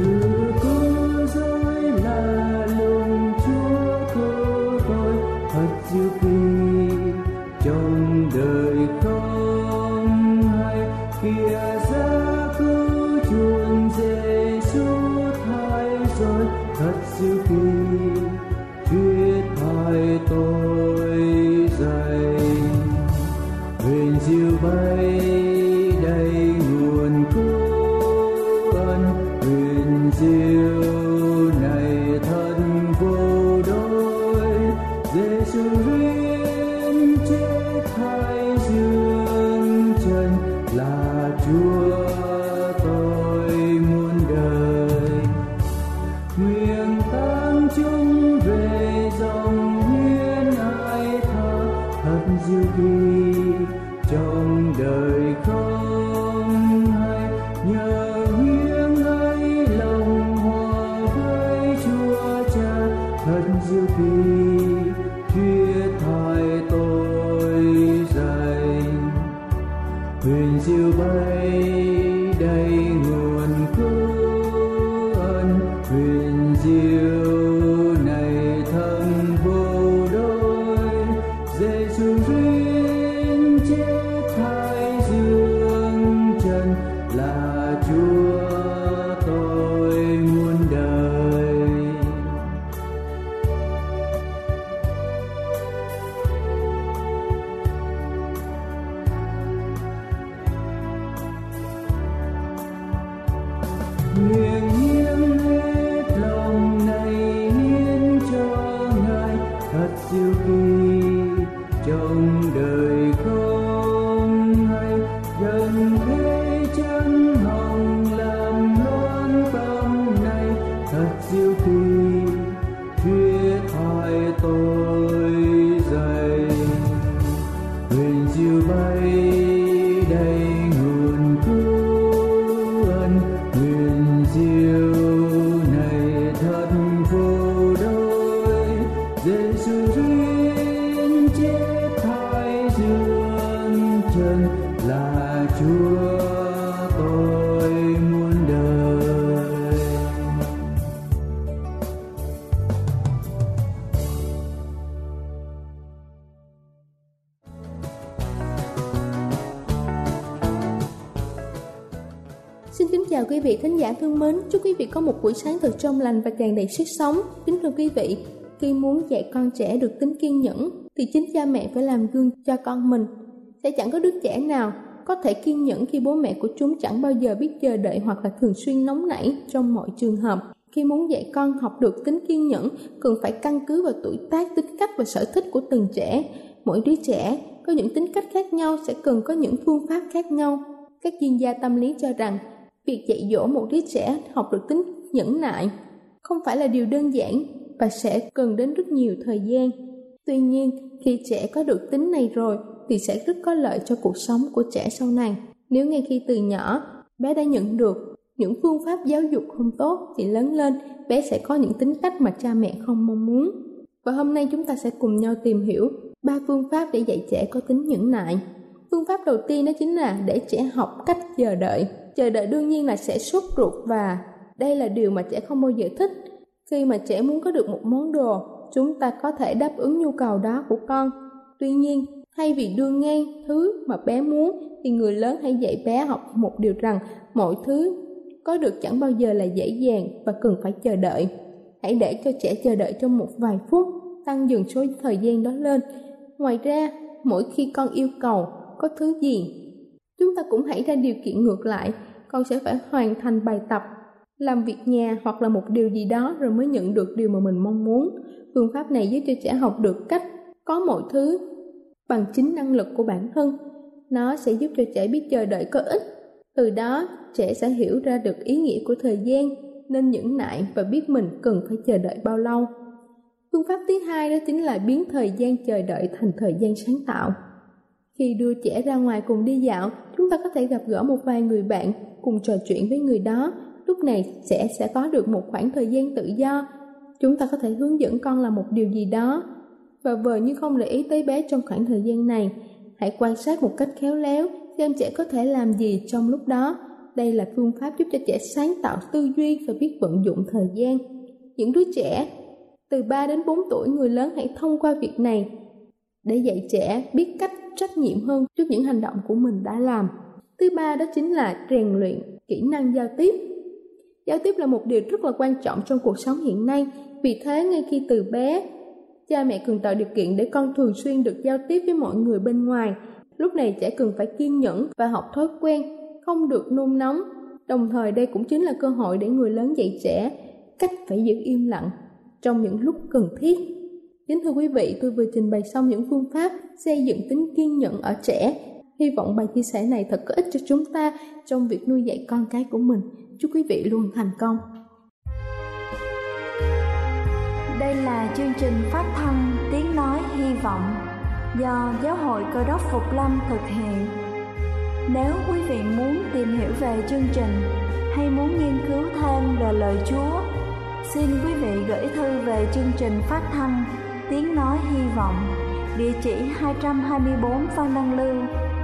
nay. Chào quý vị thính giả thương mến, chúc quý vị có một buổi sáng thật trong lành và tràn đầy sức sống. Kính thưa quý vị, khi muốn dạy con trẻ được tính kiên nhẫn, thì chính cha mẹ phải làm gương cho con mình. Sẽ chẳng có đứa trẻ nào có thể kiên nhẫn khi bố mẹ của chúng chẳng bao giờ biết chờ đợi hoặc là thường xuyên nóng nảy trong mọi trường hợp. Khi muốn dạy con học được tính kiên nhẫn, cần phải căn cứ vào tuổi tác, tính cách và sở thích của từng trẻ. Mỗi đứa trẻ có những tính cách khác nhau sẽ cần có những phương pháp khác nhau. Các chuyên gia tâm lý cho rằng, việc dạy dỗ một đứa trẻ học được tính nhẫn nại không phải là điều đơn giản và sẽ cần đến rất nhiều thời gian. Tuy nhiên, khi trẻ có được tính này rồi thì sẽ rất có lợi cho cuộc sống của trẻ sau này. Nếu ngay khi từ nhỏ bé đã nhận được những phương pháp giáo dục không tốt thì lớn lên bé sẽ có những tính cách mà cha mẹ không mong muốn. Và hôm nay chúng ta sẽ cùng nhau tìm hiểu ba phương pháp để dạy trẻ có tính nhẫn nại. Phương pháp đầu tiên đó chính là để trẻ học cách chờ đợi. Chờ đợi đương nhiên là sẽ sốt ruột và đây là điều mà trẻ không bao giờ thích. Khi mà trẻ muốn có được một món đồ, chúng ta có thể đáp ứng nhu cầu đó của con. Tuy nhiên, thay vì đưa ngang thứ mà bé muốn thì người lớn hãy dạy bé học một điều rằng mọi thứ có được chẳng bao giờ là dễ dàng và cần phải chờ đợi. Hãy để cho trẻ chờ đợi trong một vài phút, tăng dần số thời gian đó lên. Ngoài ra, mỗi khi con yêu cầu có thứ gì, chúng ta cũng hãy ra điều kiện ngược lại, con sẽ phải hoàn thành bài tập, làm việc nhà hoặc là một điều gì đó rồi mới nhận được điều mà mình mong muốn. Phương pháp này giúp cho trẻ học được cách có mọi thứ bằng chính năng lực của bản thân. Nó sẽ giúp cho trẻ biết chờ đợi có ích. Từ đó, trẻ sẽ hiểu ra được ý nghĩa của thời gian, nên nhẫn nại và biết mình cần phải chờ đợi bao lâu. Phương pháp thứ hai đó chính là biến thời gian chờ đợi thành thời gian sáng tạo. Khi đưa trẻ ra ngoài cùng đi dạo, chúng ta có thể gặp gỡ một vài người bạn cùng trò chuyện với người đó. Lúc này sẽ sẽ có được một khoảng thời gian tự do. Chúng ta có thể hướng dẫn con làm một điều gì đó và vờ như không để ý tới bé trong khoảng thời gian này. Hãy quan sát một cách khéo léo, xem trẻ có thể làm gì trong lúc đó. Đây là phương pháp giúp cho trẻ sáng tạo tư duy và biết vận dụng thời gian. Những đứa trẻ từ 3 đến 4 tuổi, người lớn hãy thông qua việc này để dạy trẻ biết cách trách nhiệm hơn trước những hành động của mình đã làm. Thứ ba đó chính là rèn luyện kỹ năng giao tiếp. Giao tiếp là một điều rất là quan trọng trong cuộc sống hiện nay, vì thế ngay khi từ bé Cha mẹ cần tạo điều kiện để con thường xuyên được giao tiếp với mọi người bên ngoài. Lúc này trẻ cần phải kiên nhẫn và học thói quen, không được nôn nóng. Đồng thời đây cũng chính là cơ hội để người lớn dạy trẻ cách phải giữ im lặng trong những lúc cần thiết. Kính thưa quý vị, tôi vừa trình bày xong những phương pháp xây dựng tính kiên nhẫn ở trẻ. Hy vọng bài chia sẻ này thật có ích cho chúng ta trong việc nuôi dạy con cái của mình. Chúc quý vị luôn thành công. Đây là chương trình phát thanh Tiếng Nói Hy Vọng do Giáo hội Cơ đốc Phục Lâm thực hiện. Nếu quý vị muốn tìm hiểu về chương trình hay muốn nghiên cứu thêm về lời Chúa, xin quý vị gửi thư về chương trình phát thanh Tiếng Nói Hy Vọng, địa chỉ 224 Phan Đăng Lưu,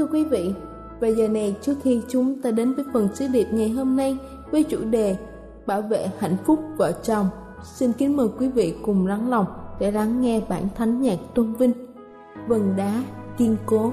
Thưa quý vị, và giờ này trước khi chúng ta đến với phần sứ điệp ngày hôm nay với chủ đề Bảo vệ hạnh phúc vợ chồng, xin kính mời quý vị cùng lắng lòng để lắng nghe bản thánh nhạc tôn vinh Vần đá kiên cố.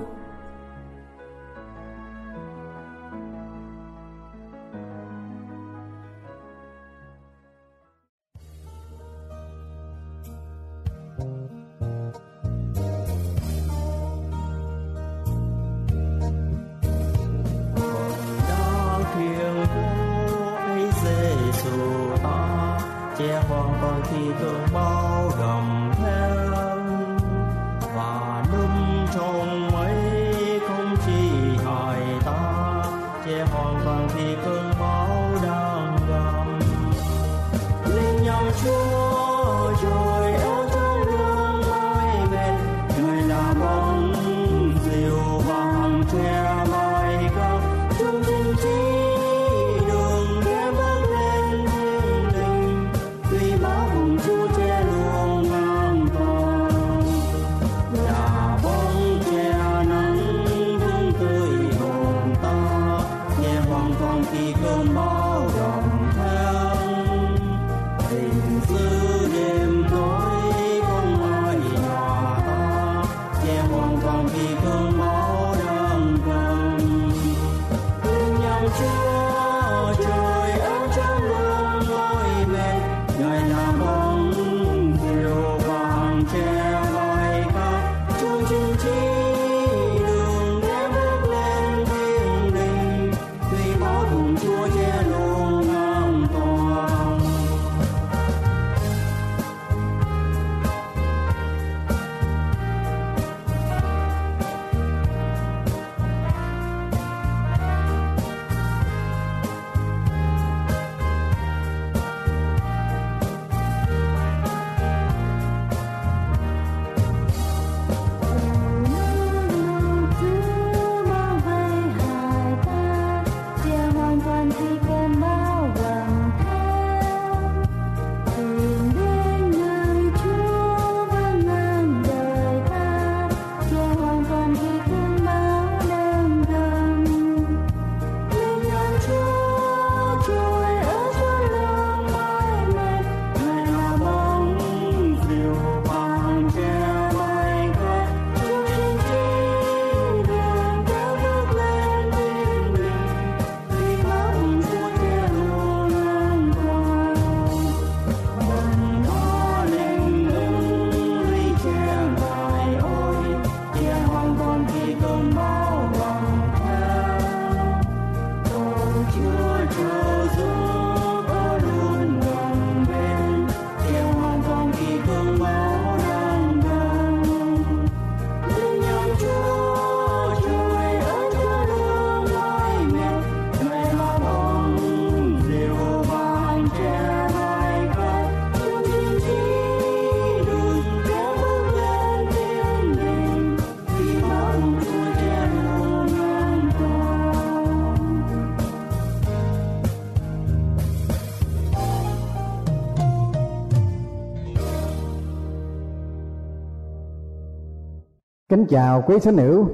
Kính chào quý thính hữu,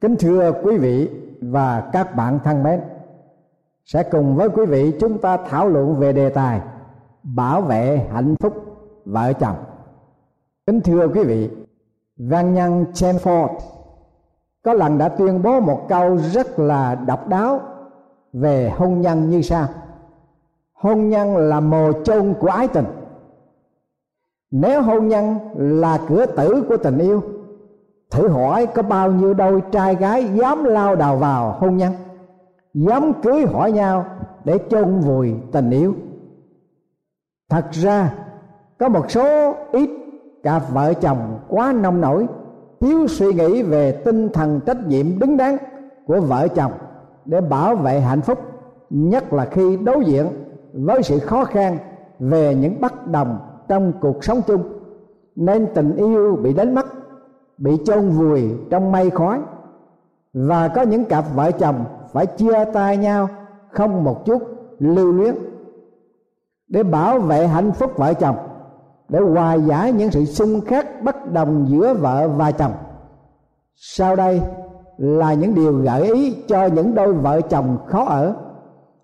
kính thưa quý vị và các bạn thân mến. Sẽ cùng với quý vị chúng ta thảo luận về đề tài bảo vệ hạnh phúc vợ chồng. Kính thưa quý vị, văn nhân Chenford có lần đã tuyên bố một câu rất là độc đáo về hôn nhân như sau hôn nhân là mồ chôn của ái tình nếu hôn nhân là cửa tử của tình yêu thử hỏi có bao nhiêu đôi trai gái dám lao đầu vào hôn nhân? Dám cưới hỏi nhau để chôn vùi tình yêu? Thật ra, có một số ít cặp vợ chồng quá nông nổi, thiếu suy nghĩ về tinh thần trách nhiệm đứng đắn của vợ chồng để bảo vệ hạnh phúc, nhất là khi đối diện với sự khó khăn về những bất đồng trong cuộc sống chung, nên tình yêu bị đánh mất bị chôn vùi trong mây khói. Và có những cặp vợ chồng phải chia tay nhau không một chút lưu luyến để bảo vệ hạnh phúc vợ chồng, để hòa giải những sự xung khắc bất đồng giữa vợ và chồng. Sau đây là những điều gợi ý cho những đôi vợ chồng khó ở,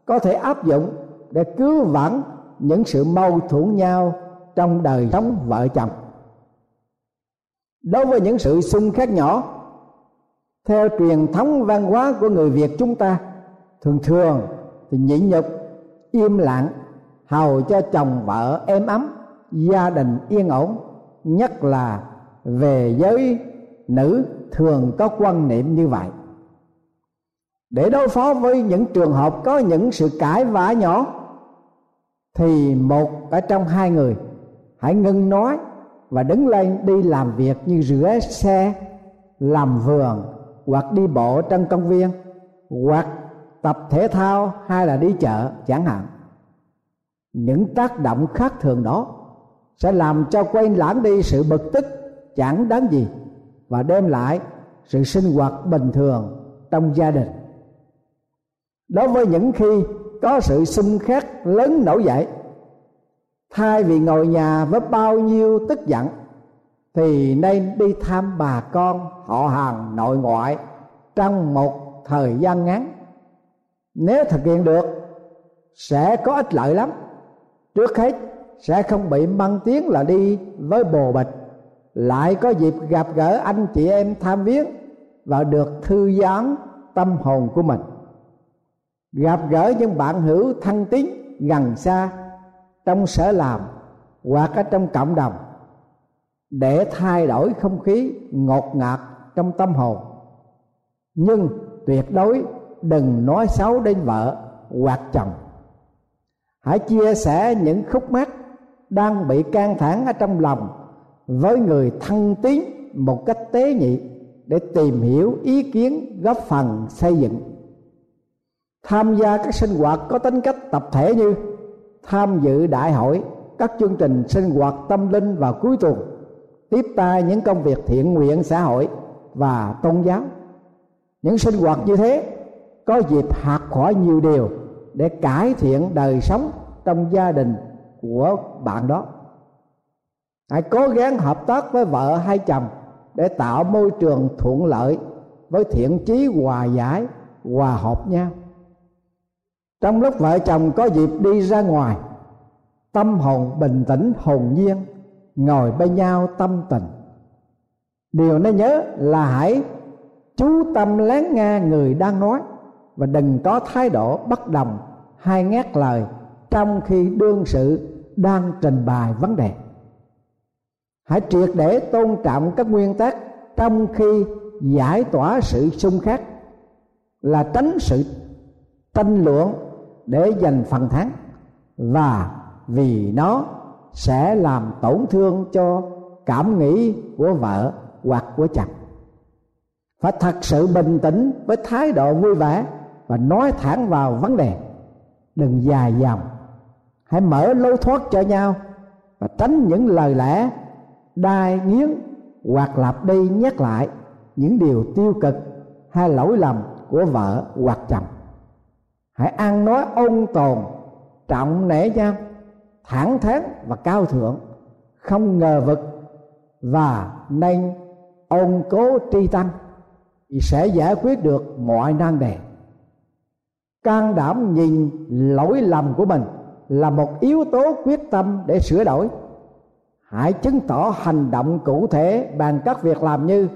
có thể áp dụng để cứu vãn những sự mâu thuẫn nhau trong đời sống vợ chồng đối với những sự xung khắc nhỏ, theo truyền thống văn hóa của người việt chúng ta, thường thường thì nhịn nhục, im lặng, hầu cho chồng vợ êm ấm, gia đình yên ổn, nhất là về giới nữ thường có quan niệm như vậy. Để đối phó với những trường hợp có những sự cãi vã nhỏ, thì một ở trong hai người, hãy ngưng nói và đứng lên đi làm việc như rửa xe, làm vườn, hoặc đi bộ trong công viên, hoặc tập thể thao hay là đi chợ, chẳng hạn. Những tác động khác thường đó sẽ làm cho quên lãng đi sự bực tức, chẳng đáng gì, và đem lại sự sinh hoạt bình thường trong gia đình. Đối với những khi có sự xung khắc lớn nổi dậy thay vì ngồi nhà với bao nhiêu tức giận, thì nên đi thăm bà con, họ hàng, nội ngoại trong một thời gian ngắn. Nếu thực hiện được, sẽ có ích lợi lắm. Trước hết, sẽ không bị mang tiếng là đi với bồ bịch. Lại có dịp gặp gỡ anh chị em tham viếng và được thư giãn tâm hồn của mình. Gặp gỡ những bạn hữu thân tín gần xa trong sở làm hoặc ở trong cộng đồng để thay đổi không khí ngột ngạt trong tâm hồn. Nhưng tuyệt đối đừng nói xấu đến vợ hoặc chồng. Hãy chia sẻ những khúc mắc đang bị căng thẳng ở trong lòng với người thân tín một cách tế nhị để tìm hiểu ý kiến góp phần xây dựng. Tham gia các sinh hoạt có tính cách tập thể như tham dự đại hội, các chương trình sinh hoạt tâm linh vào cuối tuần, tiếp tay những công việc thiện nguyện xã hội và tôn giáo. Những sinh hoạt như thế có dịp học hỏi nhiều điều để cải thiện đời sống trong gia đình của bạn đó. Hãy cố gắng hợp tác với vợ hay chồng để tạo môi trường thuận lợi với thiện chí hòa giải, hòa hợp nhau trong lúc vợ chồng có dịp đi ra ngoài, tâm hồn bình tĩnh hồn nhiên, ngồi bên nhau tâm tình. Điều nên nhớ là hãy chú tâm lắng nghe người đang nói và đừng có thái độ bất đồng hay ngắt lời trong khi đương sự đang trình bày vấn đề. Hãy triệt để tôn trọng các nguyên tắc trong khi giải tỏa sự xung khắc, là tránh sự tranh luận để giành phần thắng, và vì nó sẽ làm tổn thương cho cảm nghĩ của vợ hoặc của chồng. Phải thật sự bình tĩnh với thái độ vui vẻ và nói thẳng vào vấn đề. Đừng dài dòng. Hãy mở lối thoát cho nhau và tránh những lời lẽ đai nghiến hoặc lặp đi nhắc lại những điều tiêu cực hay lỗi lầm của vợ hoặc chồng hãy ăn nói ôn tồn, trọng nể nhau thẳng thắn và cao thượng, không ngờ vực và nên ôn cố tri tâm, thì sẽ giải quyết được mọi nan đề. Can đảm nhìn lỗi lầm của mình là một yếu tố quyết tâm để sửa đổi. Hãy chứng tỏ hành động cụ thể bằng các việc làm như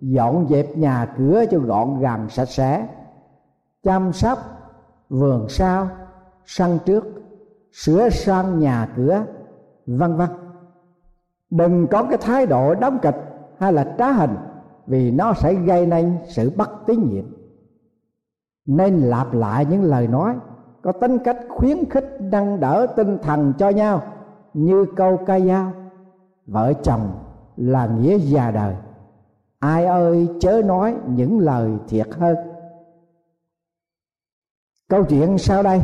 dọn dẹp nhà cửa cho gọn gàng sạch sẽ, chăm sóc vườn sau sân trước, sửa sang nhà cửa, vân vân. Đừng có cái thái độ đóng kịch hay là trá hình, vì nó sẽ gây nên sự bất tín nhiệm. Nên lặp lại những lời nói, có tính cách khuyến khích, nâng đỡ tinh thần cho nhau, như câu ca dao, vợ chồng là nghĩa già đời. Ai ơi chớ nói những lời thiệt hơn câu chuyện sau đây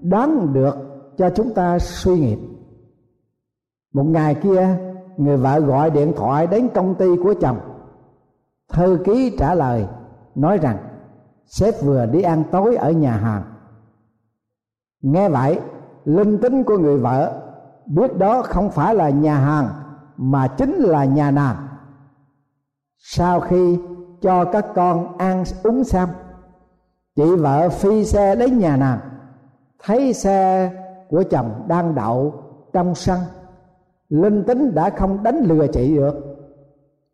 đáng được cho chúng ta suy nghiệm. Một ngày kia, người vợ gọi điện thoại đến công ty của chồng. Thư ký trả lời, nói rằng, sếp vừa đi ăn tối ở nhà hàng. Nghe vậy, linh tính của người vợ biết đó không phải là nhà hàng, mà chính là nhà nàng. Sau khi cho các con ăn uống xong chị vợ phi xe đến nhà nàng, thấy xe của chồng đang đậu trong sân. Linh tính đã không đánh lừa chị được.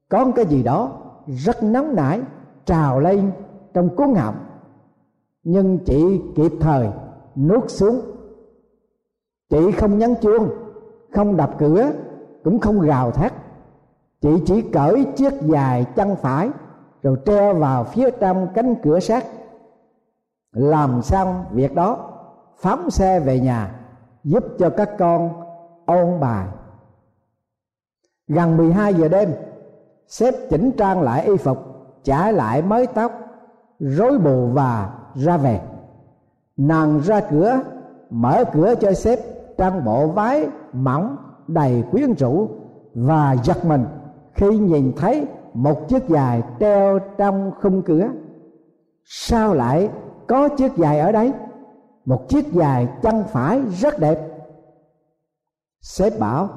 Có cái gì đó rất nóng nảy, trào lên trong cuốn họng. Nhưng chị kịp thời nuốt xuống. Chị không nhấn chuông, không đập cửa, cũng không gào thét. Chị chỉ cởi chiếc dài chân phải, rồi treo vào phía trong cánh cửa sắt làm xong việc đó, phóng xe về nhà, giúp cho các con ôn bài. Gần 12 giờ đêm, sếp chỉnh trang lại y phục trả lại mới tóc, rối bù và ra về. Nàng ra cửa, mở cửa cho sếp trang bộ váy mỏng đầy quyến rũ và giật mình khi nhìn thấy một chiếc dài treo trong khung cửa. Sao lại có chiếc dài ở đấy. Một chiếc dài chân phải rất đẹp. Sếp bảo,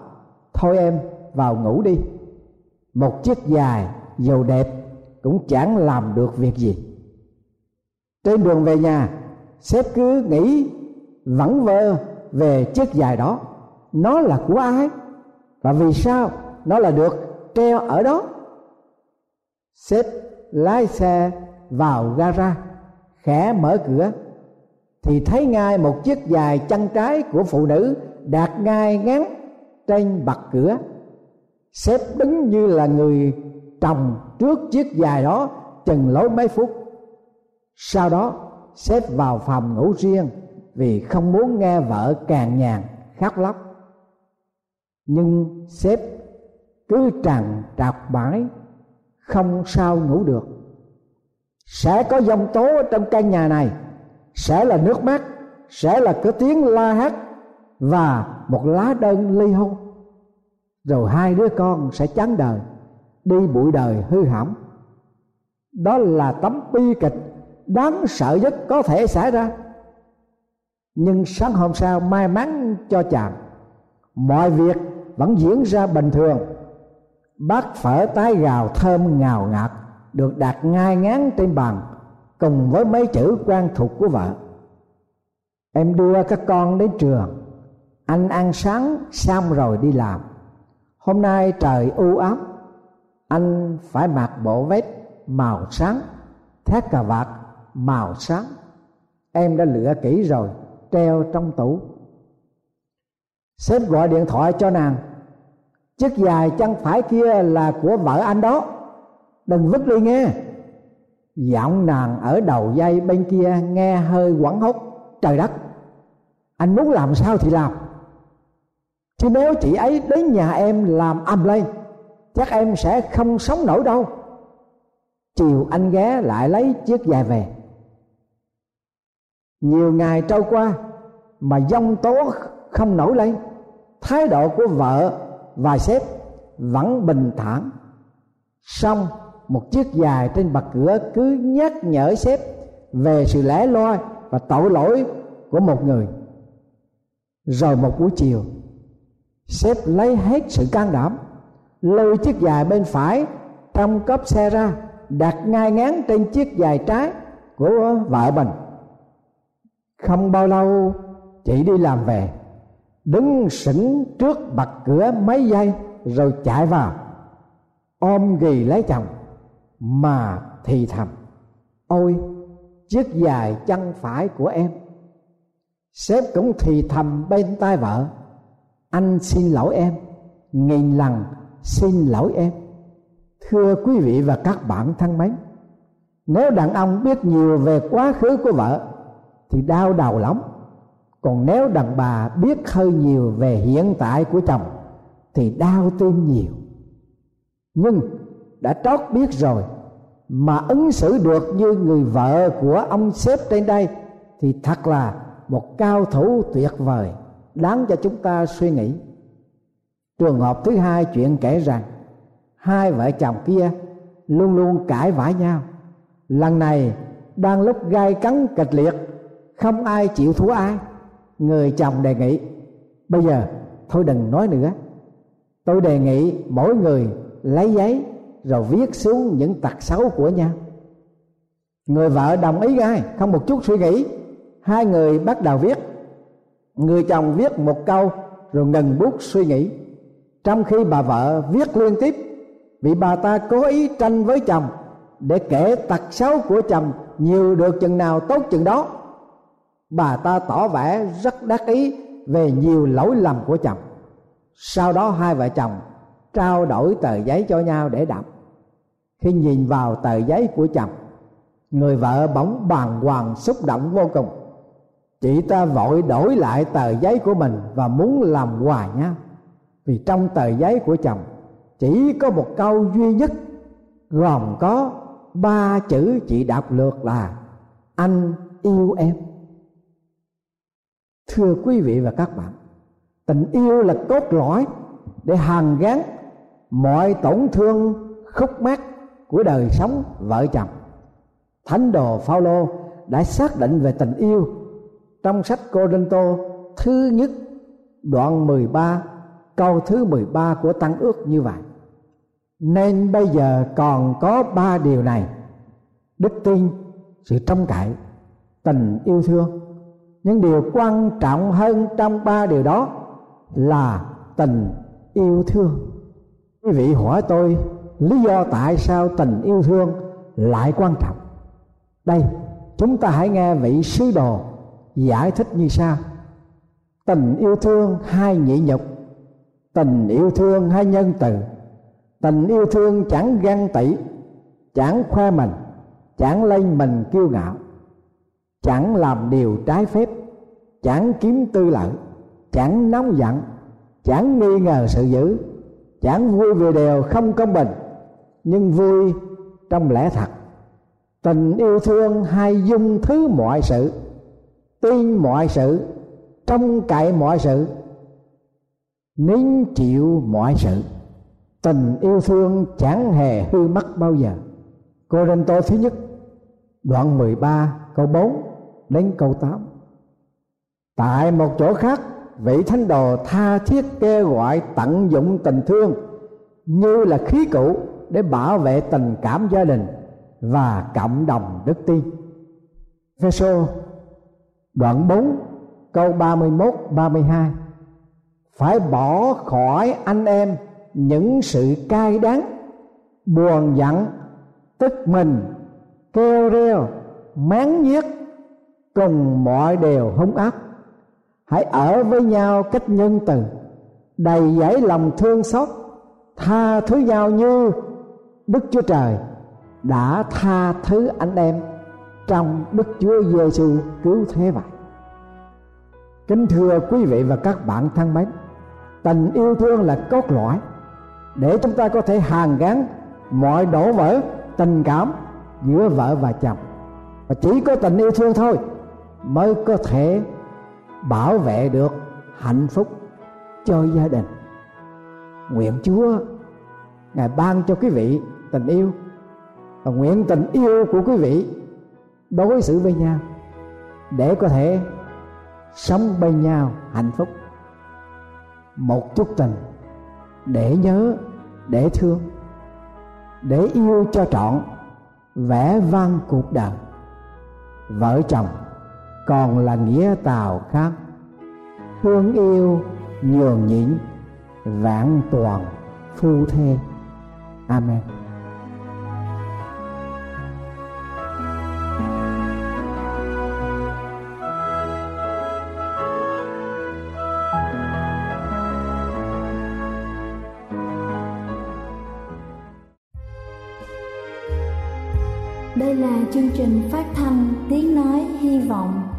thôi em, vào ngủ đi. Một chiếc dài dầu đẹp cũng chẳng làm được việc gì. Trên đường về nhà, sếp cứ nghĩ vẩn vơ về chiếc dài đó. Nó là của ai và vì sao nó là được treo ở đó? Sếp lái xe vào gara khẽ mở cửa, thì thấy ngay một chiếc dài chân trái của phụ nữ đạt ngay ngắn trên bậc cửa sếp đứng như là người trồng trước chiếc dài đó chừng lối mấy phút. Sau đó sếp vào phòng ngủ riêng vì không muốn nghe vợ càng nhàn khóc lóc. Nhưng sếp cứ trằn trọc mãi, không sao ngủ được sẽ có dòng tố ở trong căn nhà này. Sẽ là nước mắt, sẽ là cái tiếng la hét và một lá đơn ly hôn. Rồi hai đứa con sẽ chán đời, đi bụi đời hư hỏng. Đó là tấm bi kịch đáng sợ nhất có thể xảy ra. Nhưng sáng hôm sau may mắn cho chàng, mọi việc vẫn diễn ra bình thường. Bác phở tái gào thơm ngào ngạt được đặt ngay ngán trên bàn, cùng với mấy chữ quan thuộc của vợ. Em đưa các con đến trường. Anh ăn sáng xong rồi đi làm. Hôm nay trời u ám anh phải mặc bộ vest màu sáng thét cà vạt màu sáng. Em đã lựa kỹ rồi, treo trong tủ. Sếp gọi điện thoại cho nàng. Chiếc dài chân phải kia là của vợ anh đó đừng vứt đi nghe. Giọng nàng ở đầu dây bên kia nghe hơi quẩn hốt. Trời đất, anh muốn làm sao thì làm. Chứ nếu chị ấy đến nhà em làm âm lên chắc em sẽ không sống nổi đâu. Chiều anh ghé lại lấy chiếc dài về. Nhiều ngày trôi qua mà dông tố không nổi lên. Thái độ của vợ và sếp vẫn bình thản. Xong một chiếc dài trên bậc cửa cứ nhắc nhở sếp về sự lẻ loi và tội lỗi của một người. Rồi một buổi chiều, sếp lấy hết sự can đảm, lôi chiếc dài bên phải trong cốp xe ra, đặt ngay ngán trên chiếc dài trái của vợ mình. Không bao lâu, chị đi làm về, đứng sững trước bậc cửa mấy giây rồi chạy vào, ôm ghì lấy chồng mà thì thầm, ôi, chiếc dài chân phải của em, sếp cũng thì thầm bên tai vợ, anh xin lỗi em, nghìn lần xin lỗi em. Thưa quý vị và các bạn thân mến, nếu đàn ông biết nhiều về quá khứ của vợ thì đau đầu lắm. Còn nếu đàn bà biết hơi nhiều về hiện tại của chồng thì đau tim nhiều. Nhưng đã trót biết rồi. Mà ứng xử được như người vợ của ông sếp trên đây thì thật là một cao thủ tuyệt vời, đáng cho chúng ta suy nghĩ. Trường hợp thứ hai chuyện kể rằng, hai vợ chồng kia luôn luôn cãi vã nhau. Lần này đang lúc gai cắn kịch liệt, không ai chịu thua ai. Người chồng đề nghị, bây giờ thôi đừng nói nữa. Tôi đề nghị mỗi người lấy giấy rồi viết xuống những tật xấu của nhau. Người vợ đồng ý ngay không một chút suy nghĩ. Hai người bắt đầu viết. Người chồng viết một câu rồi ngừng bút suy nghĩ. Trong khi bà vợ viết liên tiếp, vì bà ta cố ý tranh với chồng để kể tật xấu của chồng nhiều được chừng nào tốt chừng đó, bà ta tỏ vẻ rất đắc ý về nhiều lỗi lầm của chồng. Sau đó hai vợ chồng trao đổi tờ giấy cho nhau để đọc. Khi nhìn vào tờ giấy của chồng, người vợ bỗng bàng hoàng xúc động vô cùng. Chị ta vội đổi lại tờ giấy của mình và muốn làm hòa nhau. Vì trong tờ giấy của chồng, chỉ có một câu duy nhất, gồm có ba chữ chị đọc lượt là, anh yêu em. Thưa quý vị và các bạn, tình yêu là cốt lõi để hàn gắn mọi tổn thương, khúc mắc của đời sống vợ chồng. Thánh đồ phaolô đã xác định về tình yêu trong sách Cô Đinh Tô thứ nhất, đoạn 13 câu thứ 13 của tăng ước như vậy. Nên bây giờ còn có ba điều này. Đức tin, sự trông cậy, tình yêu thương. Những điều quan trọng hơn trong ba điều đó là tình yêu thương quý vị hỏi tôi, lý do tại sao tình yêu thương lại quan trọng? Đây, chúng ta hãy nghe vị sứ đồ giải thích như sau. Tình yêu thương hai nhị nhục, tình yêu thương hai nhân từ. Tình yêu thương chẳng ganh tị, chẳng khoe mình, chẳng lên mình kiêu ngạo. Chẳng làm điều trái phép, chẳng kiếm tư lợi, chẳng nóng giận, chẳng nghi ngờ sự dữ chẳng vui về đều không công bình, nhưng vui trong lẽ thật. Tình yêu thương hay dung thứ mọi sự, tin mọi sự, trông cậy mọi sự, nín chịu mọi sự. Tình yêu thương chẳng hề hư mất bao giờ. Cô rên tô thứ nhất, đoạn 13 câu 4 đến câu 8 tại một chỗ khác vị thánh đồ tha thiết kêu gọi tận dụng tình thương như là khí cụ để bảo vệ tình cảm gia đình và cộng đồng đức tin. Phêrô đoạn 4 câu 31 32 phải bỏ khỏi anh em những sự cay đắng, buồn giận, tức mình, kêu reo máng nhiếc, cùng mọi điều hung ác hãy ở với nhau cách nhân từ, đầy dẫy lòng thương xót, tha thứ nhau như đức chúa trời đã tha thứ anh em trong đức chúa giêsu cứu thế vậy kính thưa quý vị và các bạn thân mến, tình yêu thương là cốt lõi để chúng ta có thể hàn gắn mọi đổ vỡ tình cảm giữa vợ và chồng. Và chỉ có tình yêu thương thôi mới có thể bảo vệ được hạnh phúc cho gia đình. Nguyện chúa, ngài ban cho quý vị tình yêu và nguyện tình yêu của quý vị đối xử với nhau để có thể sống bên nhau hạnh phúc. Một chút tình để nhớ, để thương, để yêu cho trọn vẽ vang cuộc đời. Vợ chồng còn là nghĩa tào khác. Thương yêu, nhường nhịn vạn toàn, phu thê. Amen. Đây là chương trình phát thanh Tiếng Nói Hy Vọng